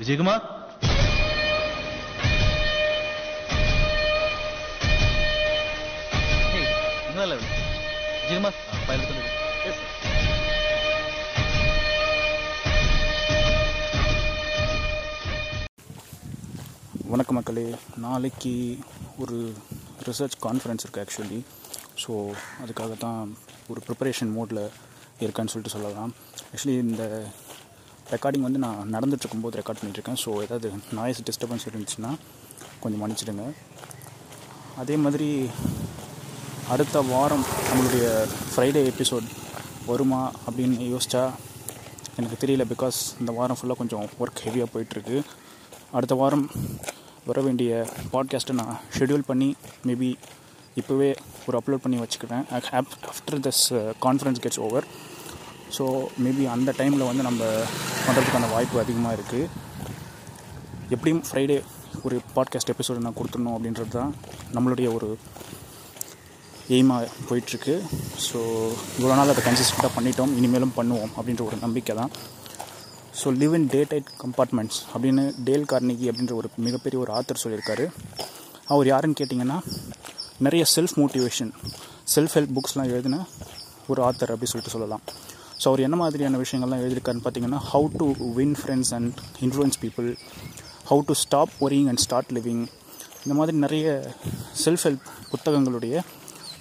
விஜயகுமார். விஜயகுமார் எடுத்து வந்து வணக்கம் மக்களே நாளைக்கு ஒரு ரிசர்ச் கான்ஃபரன்ஸ் இருக்குது ஆக்சுவலி ஸோ அதுக்காக தான் ஒரு ப்ரிப்பரேஷன் மோடில் இருக்கேன்னு சொல்லிட்டு சொல்லலாம். ஆக்சுவலி இந்த ரெக்கார்டிங் வந்து நான் நடந்துட்டுருக்கும்போது ரெக்கார்ட் பண்ணிகிட்ருக்கேன் ஸோ ஏதாவது நாய்ஸ் டிஸ்டர்பன்ஸ் இருந்துச்சுன்னா கொஞ்சம் மன்னிச்சிடுங்க. அதே மாதிரி அடுத்த வாரம் நம்மளுடைய ஃப்ரைடே எபிசோட் வருமா அப்படின்னு யோசித்தா எனக்கு தெரியல பிகாஸ் இந்த வாரம் ஃபுல்லாக கொஞ்சம் ஒர்க் ஹெவியாக போயிட்டுருக்கு. அடுத்த வாரம் வர வேண்டிய பாட்காஸ்ட்டை நான் ஷெட்யூல் பண்ணி மேபி இப்போவே ஒரு அப்லோட் பண்ணி வச்சுக்கிறேன் after this conference gets over so maybe அந்த டைமில் வந்து நம்ம பண்ணுறதுக்கான வாய்ப்பு அதிகமாக இருக்குது எப்படியும் ஃப்ரைடே ஒரு பாட்காஸ்ட் எபிசோடு நான் கொடுத்துடணும் அப்படின்றது தான் நம்மளுடைய ஒரு எய்மாக போயிட்டுருக்கு. ஸோ இவ்வளோ நாள் அதை கன்சிஸ்டண்ட்டாக பண்ணிட்டோம் இனிமேலும் பண்ணுவோம் அப்படின்ற ஒரு நம்பிக்கை தான். So live in day tight compartments அப்படின்னு டேல் கார்னிகி அப்படின்ற ஒரு மிகப்பெரிய ஒரு ஆத்தர் சொல்லியிருக்காரு. அவர் யாருன்னு கேட்டிங்கன்னா நிறைய செல்ஃப் மோட்டிவேஷன் செல்ஃப் ஹெல்ப் புக்ஸ்லாம் எழுதின ஒரு ஆத்தர் அப்படி சொல்லிட்டு சொல்லலாம். ஸோ அவர் என்ன மாதிரியான விஷயங்கள்லாம் எழுதியிருக்காருன்னு பார்த்தீங்கன்னா how to win friends and influence people how to stop worrying and start living இந்த மாதிரி நிறைய செல்ஃப் ஹெல்ப் புத்தகங்களுடைய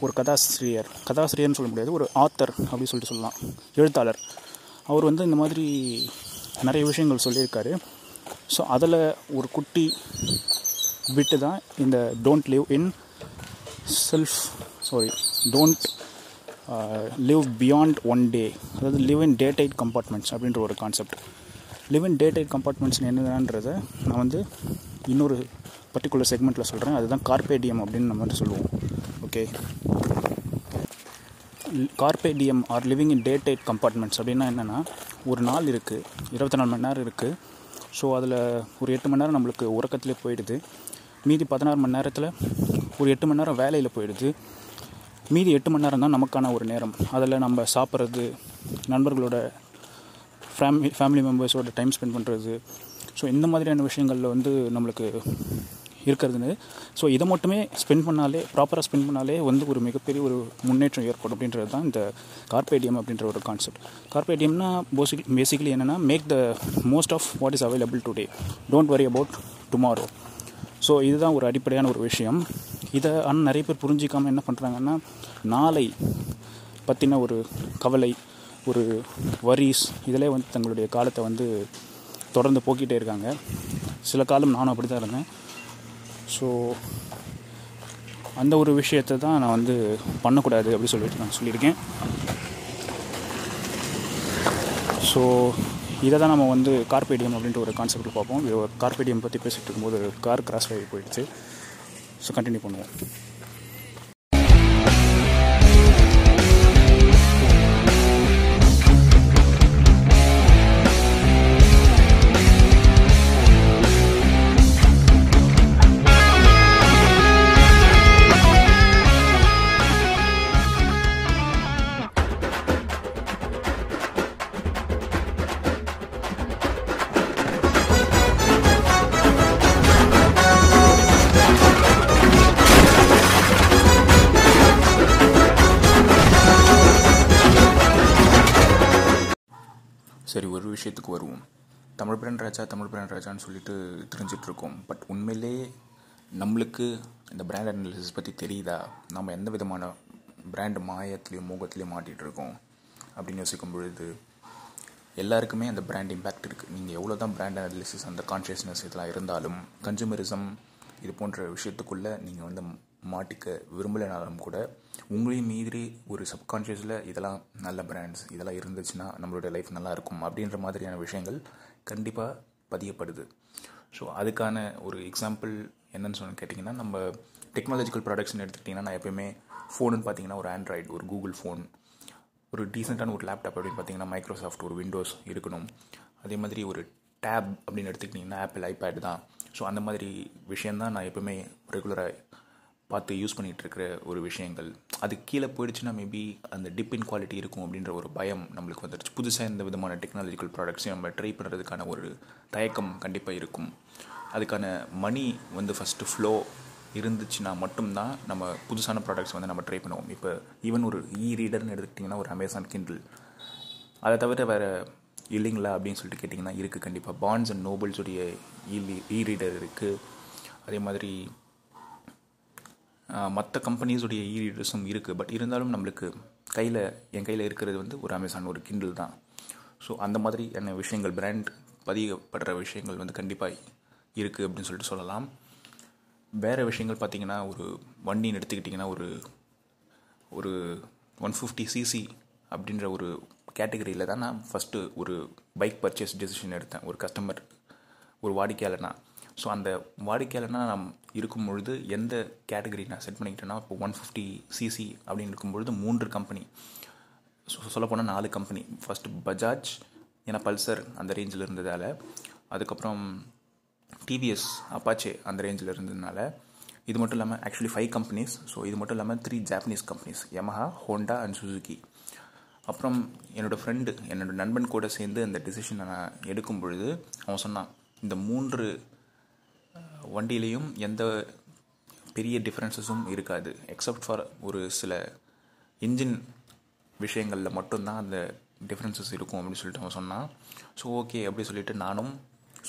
ஒரு கதாசிரியர் கதாசிரியர்னு சொல்ல முடியாது ஒரு ஆத்தர் அப்படின்னு சொல்லிட்டு சொல்லலாம் எழுத்தாளர். அவர் வந்து இந்த மாதிரி நிறைய விஷயங்கள் சொல்லியிருக்காரு. ஸோ அதில் ஒரு குட்டி விட்டு தான் இந்த don't live in self sorry don't live beyond one day அதாவது live in day tight compartments அப்படின்ற ஒரு concept live in day tight compartments என்னன்றதை நான் வந்து இன்னொரு பர்டிகுலர் செக்மெண்ட்டில் சொல்கிறேன் அதுதான் கார்பேடியம் அப்படின்னு நம்ம வந்து சொல்லுவோம். Okay carpe diem or living in day tight compartments அப்படின்னா என்னென்னா ஒரு நாள் இருக்குது இருபத்தி நாலு மணி நேரம் இருக்குது ஸோ அதில் ஒரு எட்டு மணி நேரம் நம்மளுக்கு உறக்கத்திலே போயிடுது. மீதி பதினாறு மணி நேரத்தில் ஒரு எட்டு மணி நேரம் வேலையில் போயிடுது. மீதி எட்டு மணி நேரம் தான் நமக்கான ஒரு நேரம். அதில் நம்ம சாப்பிட்றது நண்பர்களோட ஃபேமிலி ஃபேமிலி மெம்பர்ஸோட டைம் ஸ்பெண்ட் பண்ணுறது ஸோ இந்த மாதிரியான விஷயங்களில் வந்து நம்மளுக்கு இருக்கிறதுன்னு. ஸோ இதை மட்டுமே ஸ்பெண்ட் பண்ணாலே ப்ராப்பராக ஸ்பெண்ட் பண்ணாலே வந்து ஒரு மிகப்பெரிய ஒரு முன்னேற்றம் ஏற்படும் அப்படின்றது தான் இந்த கார்பேடியம் அப்படின்ற ஒரு கான்செப்ட் கார்பேடியம்னா பேசிக் பேசிக்கலி என்னென்னா make the most of what is available today don't worry about tomorrow so இதுதான் ஒரு அடிப்படையான ஒரு விஷயம். இதை ஆனால் நிறைய பேர் புரிஞ்சிக்காமல் என்ன பண்ணுறாங்கன்னா நாளை பற்றின ஒரு கவலை ஒரு வரிஸ் இதிலே வந்து தங்களுடைய காலத்தை வந்து தொடர்ந்து போக்கிட்டே இருக்காங்க. சில காலம் நானும் அப்படி தான் இருந்தேன். ஸோ அந்த ஒரு விஷயத்தை தான் நான் வந்து பண்ணக்கூடாது அப்படி சொல்லிட்டு நான் சொல்லியிருக்கேன். ஸோ இதை தான் நம்ம வந்து கார்பேடியம் அப்படின்ற ஒரு கான்செப்டில் பார்ப்போம். கார்பேடியம் பற்றி பேசிகிட்டு இருக்கும்போது கார் கிராஸ் ஆகி போயிடுச்சு. ஸோ கண்டினியூ பண்ணுவோம். விஷயத்துக்கு வருவோம். தமிழ் பிராண்ட் ராஜா தமிழ் பிராண்ட் ராஜான்னு சொல்லிட்டு தெரிஞ்சிட்ருக்கோம். பட் உண்மையிலே நம்மளுக்கு இந்த பிராண்ட் அனாலிசிஸ் பற்றி தெரியுதா? நம்ம எந்த விதமான பிராண்ட் மாயத்துலேயும் மோகத்துலேயும் மாட்டிகிட்டு இருக்கோம் அப்படின்னு யோசிக்கும் பொழுது எல்லாருக்குமே அந்த பிராண்ட் இம்பேக்ட் இருக்குது நீங்கள் எவ்வளோ தான் பிராண்ட் அனாலிசிஸ் அந்த கான்ஷியஸ்னஸ் இதெல்லாம் இருந்தாலும் கன்சூமரிசம் இது போன்ற விஷயத்துக்குள்ளே நீங்கள் வந்து மாட்டிக்க விரும்பலைனாலும் கூட உங்களையும் மீறி ஒரு சப்கான்ஷியஸில் இதெல்லாம் நல்ல பிராண்ட்ஸ் இதெல்லாம் இருந்துச்சுன்னா நம்மளுடைய லைஃப் நல்லா இருக்கும் அப்படின்ற மாதிரியான விஷயங்கள் கண்டிப்பாக பதியப்படுது. ஸோ அதுக்கான ஒரு எக்ஸாம்பிள் என்னன்னு சொன்னு கேட்டிங்கன்னா நம்ம டெக்னாலஜிக்கல் ப்ராடக்ட்ஸ்னு எடுத்துக்கிட்டிங்கன்னா நான் எப்பயுமே ஃபோனுன்னு பார்த்தீங்கன்னா ஒரு ஆண்ட்ராய்டு ஒரு கூகுள் ஃபோன் ஒரு டீசெண்டான ஒரு லேப்டாப் அப்படின்னு பார்த்தீங்கன்னா மைக்ரோசாஃப்ட் ஒரு விண்டோஸ் இருக்கணும். அதே மாதிரி ஒரு டேப் அப்படின்னு எடுத்துக்கிட்டிங்கன்னா ஆப்பிள் ஐபேட் தான். ஸோ அந்த மாதிரி விஷயந்தான் நான் எப்பவுமே ரெகுலராக பார்த்து யூஸ் பண்ணிகிட்டு இருக்கிற ஒரு விஷயங்கள். அது கீழே போயிடுச்சுன்னா மேபி அந்த டிப் இன் குவாலிட்டி இருக்கும் அப்படின்ற ஒரு பயம் நம்மளுக்கு வந்துடுச்சு. புதுசாக இந்த விதமான டெக்னாலஜிக்கல் ப்ராடக்ட்ஸையும் நம்ம ட்ரை பண்ணுறதுக்கான ஒரு தயக்கம் கண்டிப்பாக இருக்கும். அதுக்கான மணி வந்து ஃபஸ்ட்டு ஃப்ளோ இருந்துச்சுன்னா மட்டும்தான் நம்ம புதுசான ப்ராடக்ட்ஸ் வந்து நம்ம ட்ரை பண்ணுவோம். இப்போ ஈவன் ஒரு இ ரீடர்னு எடுத்துக்கிட்டிங்கன்னா ஒரு அமேசான் கிண்டில் அதை தவிர வேறு இல்லைங்களா அப்படின்னு சொல்லிட்டு கேட்டிங்கன்னா இருக்குது கண்டிப்பாக பாண்ட்ஸ் அண்ட் நோபல்ஸுடைய இ e-, ரீடர் இருக்குது அதே மாதிரி மற்ற கம்பெனிஸுடைய இ ரீடர்ஸும் இருக்குது பட் இருந்தாலும் நம்மளுக்கு கையில் என் கையில் இருக்கிறது வந்து ஒரு அமேசான் ஒரு கிண்டில் தான். ஸோ அந்த மாதிரியான விஷயங்கள் பிராண்ட் பதியப்படுற விஷயங்கள் வந்து கண்டிப்பாக இருக்குது அப்படின்னு சொல்லிட்டு சொல்லலாம். வேறு விஷயங்கள் பார்த்திங்கன்னா ஒரு வண்டின்னு எடுத்துக்கிட்டிங்கன்னா ஒரு ஒரு ஒன் ஃபிஃப்டி சிசி அப்படின்ற ஒரு கேட்டகரியில் தான் நான் ஃபஸ்ட்டு ஒரு பைக் பர்ச்சேஸ் டெசிஷன் எடுத்தேன். ஒரு கஸ்டமர் ஒரு வாடிக்கையாளர்னா. ஸோ அந்த வாடிக்கையாளர்னா நான் இருக்கும் பொழுது எந்த கேட்டகரி நான் செட் பண்ணிக்கிட்டேன்னா இப்போ ஒன் ஃபிஃப்டி சிசி அப்படின்னு இருக்கும்பொழுது மூன்று கம்பெனி ஸோ சொல்லப்போனால் நாலு கம்பெனி ஃபஸ்ட்டு பஜாஜ் ஏன்னா பல்சர் அந்த ரேஞ்சில் இருந்ததால். அதுக்கப்புறம் டிவிஎஸ் அப்பாச்சே அந்த ரேஞ்சில் இருந்ததுனால. இது மட்டும் இல்லாமல் ஆக்சுவலி ஃபைவ் கம்பெனிஸ் ஸோ இது மட்டும் இல்லாமல் three Japanese companies Yamaha Honda and Suzuki அப்புறம் என்னோடய ஃப்ரெண்டு என்னோடய நண்பன் கூட சேர்ந்து அந்த டிசிஷனை நான் எடுக்கும் பொழுது அவன் சொன்னான் இந்த மூன்று வண்டியிலையும் எந்த பெரிய டிஃப்ரென்சஸும் இருக்காது. எக்ஸப்ட் ஃபார் ஒரு சில இன்ஜின் விஷயங்களில் மட்டும்தான் அந்த டிஃப்ரென்சஸ் இருக்கும் அப்படின்னு சொல்லிட்டு அவன் சொன்னான் ஸோ ஓகே அப்படி சொல்லிட்டு நானும்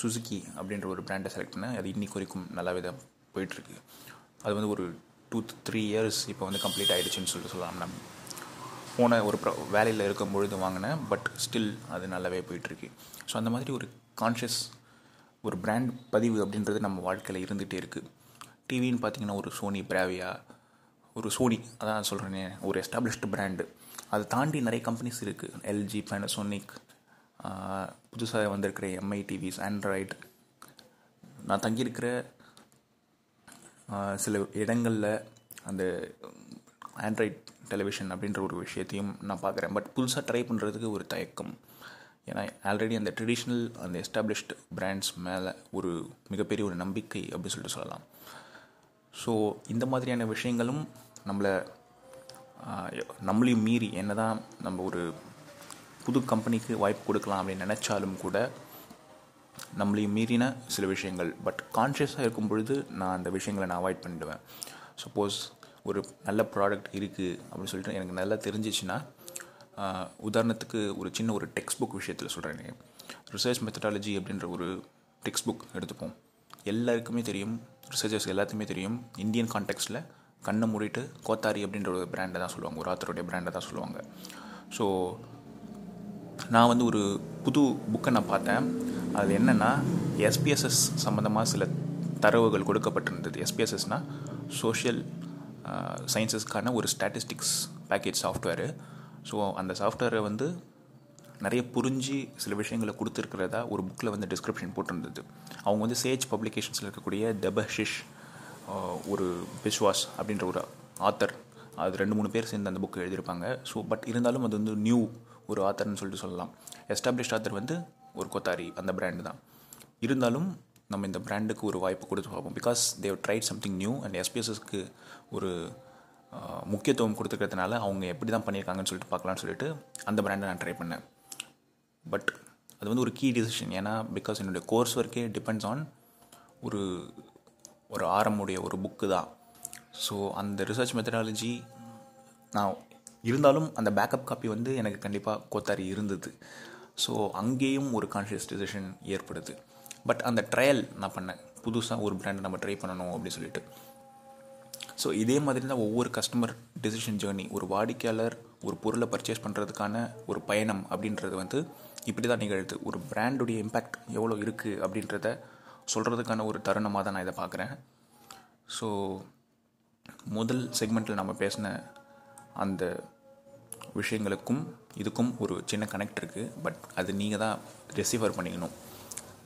சுசுக்கி அப்படின்ற ஒரு பிராண்டை செலக்ட் பண்ணேன். அது இன்னைக்கு வரைக்கும் நல்லாவே தான் போயிட்டுருக்கு. அது வந்து ஒரு டூ த்ரீ இயர்ஸ் இப்போ வந்து கம்ப்ளீட் ஆகிடுச்சுன்னு சொல்லிட்டு சொல்லலாம். நம்ம போன ஒரு ப்ர வேலையில் இருக்கும் பொழுது வாங்கினேன் பட் ஸ்டில் அது நல்லாவே போயிட்டுருக்கு. ஸோ அந்த மாதிரி ஒரு கான்ஷியஸ் ஒரு பிராண்ட் பதிவு அப்படின்றது நம்ம வாழ்க்கையில் இருந்துகிட்டே இருக்குது டிவின்னு பார்த்தீங்கன்னா ஒரு சோனி பிராவியா ஒரு சோனி அதான் சொல்கிறேனே ஒரு எஸ்டாப்ளிஷ்டு பிராண்டு அதை தாண்டி நிறைய கம்பெனிஸ் இருக்குது எல்ஜி பேனசோனிக் புதுசாக வந்திருக்கிற எம்ஐ டிவிஸ் ஆண்ட்ராய்டு நான் தங்கியிருக்கிற சில இடங்களில் அந்த ஆண்ட்ராய்ட் டெலிவிஷன் அப்படின்ற ஒரு விஷயத்தையும் நான் பார்க்குறேன் பட் புதுசாக ட்ரை பண்ணுறதுக்கு ஒரு தயக்கம். ஏன்னா ஆல்ரெடி அந்த ட்ரெடிஷ்னல் அந்த எஸ்டாப்ளிஷ்டு பிராண்ட்ஸ் மேலே ஒரு மிகப்பெரிய ஒரு நம்பிக்கை அப்படின்னு சொல்லிட்டு சொல்லலாம். ஸோ இந்த மாதிரியான விஷயங்களும் நம்மளை நம்மளையும் மீறி என்ன தான் நம்ம ஒரு புது கம்பெனிக்கு வாய்ப்பு கொடுக்கலாம் அப்படின்னு நினச்சாலும் கூட நம்மளையும் மீறின சில விஷயங்கள். பட் கான்ஷியஸாக இருக்கும் பொழுது நான் அந்த விஷயங்களை நான் அவாய்ட் பண்ணிடுவேன். சப்போஸ் ஒரு நல்ல ப்ராடக்ட் இருக்குது அப்படின்னு சொல்லிட்டு எனக்கு நல்லா தெரிஞ்சிச்சுன்னா உதாரணத்துக்கு ஒரு சின்ன ஒரு டெக்ஸ்ட் புக் விஷயத்தில் சொல்கிறேன் ரிசர்ச் மெத்தடாலஜி அப்படின்ற ஒரு டெக்ஸ்ட் புக் எடுத்துப்போம். எல்லாருக்குமே தெரியும் ரிசர்ச்சர்ஸ் எல்லாத்துக்குமே தெரியும் இந்தியன் கான்டெக்ட்டில் கண்ணை மூடிட்டு கோத்தாரி அப்படின்ற ஒரு பிராண்டை தான் சொல்லுவாங்க. ஒரு ஆத்தருடைய பிராண்டை தான் சொல்லுவாங்க. ஸோ நான் வந்து ஒரு புது புக்கை நான் பார்த்தேன். அது என்னென்னா எஸ்பிஎஸ்எஸ் சம்மந்தமாக சில தரவுகள் கொடுக்கப்பட்டிருந்தது. எஸ்பிஎஸ்எஸ்னால் சோஷியல் சயின்சஸ்க்கான ஒரு ஸ்டாட்டிஸ்டிக்ஸ் பேக்கேஜ் சாஃப்ட்வேரு ஸோ அந்த சாஃப்ட்வேரை வந்து நிறைய புரிஞ்சு சில விஷயங்களை கொடுத்துருக்கிறதா ஒரு புக்கில் வந்து டிஸ்கிரிப்ஷன் போட்டிருந்தது. அவங்க வந்து சேஜ் பப்ளிகேஷன்ஸில் இருக்கக்கூடிய தபஷிஷ் ஒரு பிஸ்வாஸ் அப்படின்ற ஒரு ஆத்தர் அது ரெண்டு மூணு பேர் சேர்ந்து அந்த புக்கு எழுதியிருப்பாங்க. ஸோ பட் இருந்தாலும் அது வந்து நியூ ஒரு ஆத்தர்னு சொல்லிட்டு சொல்லலாம். எஸ்டாப்ளிஷ்ட் ஆத்தர் வந்து ஒரு கொத்தாரி அந்த பிராண்டு தான். இருந்தாலும் நம்ம இந்த பிராண்டுக்கு ஒரு வாய்ப்பு கொடுத்து பார்ப்போம். Because they tried something new and எஸ்பிஎஸ்எஸ்க்கு ஒரு முக்கியத்துவம் கொடுத்துருக்கிறதுனால அவங்க எப்படி தான் பண்ணியிருக்காங்கன்னு சொல்லிட்டு பார்க்கலான்னு சொல்லிட்டு அந்த பிராண்டை நான் ட்ரை பண்ணேன். பட் அது வந்து ஒரு கீ டிசிஷன் ஏன்னா பிகாஸ் என்னுடைய கோர்ஸ் ஒர்க்கே டிபெண்ட்ஸ் ஆன் ஒரு ஒரு ஆரம்முடைய ஒரு புக்கு தான். ஸோ அந்த ரிசர்ச் மெத்தடாலஜி நான் இருந்தாலும் அந்த பேக்கப் காப்பி வந்து எனக்கு கண்டிப்பாக கோத்தாரி இருந்தது. ஸோ அங்கேயும் ஒரு கான்ஷியஸ் டிசிஷன் ஏற்படுது. பட் அந்த ட்ரையல் நான் பண்ணேன். புதுசாக ஒரு பிராண்டை நம்ம ட்ரை பண்ணணும் அப்படின்னு சொல்லிட்டு. ஸோ இதே மாதிரி தான் ஒவ்வொரு கஸ்டமர் டெசிஷன் ஜேர்னி ஒரு வாடிக்கையாளர் ஒரு பொருளை பர்ச்சேஸ் பண்ணுறதுக்கான ஒரு பயணம் அப்படின்றது வந்து இப்படி தான் நிகழ்த்து ஒரு பிராண்டுடைய இம்பேக்ட் எவ்வளோ இருக்குது அப்படின்றத சொல்கிறதுக்கான ஒரு தருணமாக தான் நான் இதை பார்க்குறேன். ஸோ முதல் செக்மெண்ட்டில் நம்ம பேசின அந்த விஷயங்களுக்கும் இதுக்கும் ஒரு சின்ன கனெக்ட் இருக்குது பட் அது நீங்கள் தான் ரெசிஃபர் பண்ணிக்கணும்.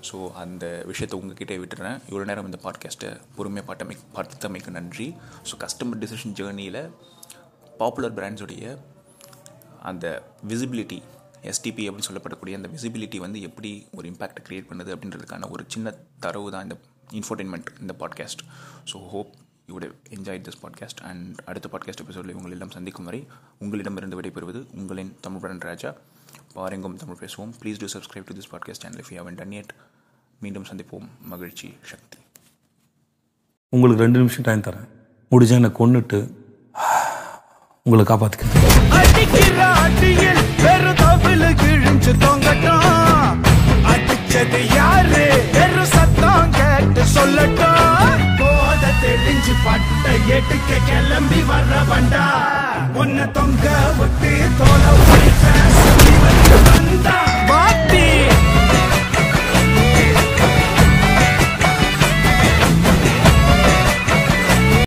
ஸோ அந்த விஷயத்தை உங்ககிட்டே விட்டுறேன். இவ்வளோ நேரம் இந்த பாட்காஸ்ட்டை பொறுமையாக பாட்டமை பார்த்தமைக்கு நன்றி. ஸோ கஸ்டமர் டிசிஷன் ஜேர்னியில் பாப்புலர் பிராண்ட்ஸுடைய அந்த விசிபிலிட்டி எஸ்டிபி அப்படின்னு சொல்லப்படக்கூடிய அந்த விசிபிலிட்டி வந்து எப்படி ஒரு இம்பேக்ட் க்ரியேட் பண்ணுது அப்படின்றதுக்கான ஒரு சின்ன தரவு தான் இந்த இன்ஃபர்டைன்மெண்ட் இந்த podcast so hope you would enjoy this podcast and அடுத்த பாட்காஸ்ட் எபிசோடில் உங்களிடம் சந்திக்கும் வரை உங்களிடமிருந்து விடைபெறுவது உங்களின் தமிழ் ராஜா. பாரெங்கும் தமிழ் பேசுவோம். Please do subscribe to this podcast and if you haven't done yet. மீண்டும் சந்திப்போம். மகிழ்ச்சி சக்தி. உங்களுக்கு ரெண்டு நிமிஷம் டைம் தரேன். முடிஞ்சா என்னை கொன்னுட்டு உங்களை காப்பாத்துக்க சொல்லட்டும். கிளம்பி வர்ற வண்டா. உன்னை தொங்க விட்டு தோலை ¡Maldita!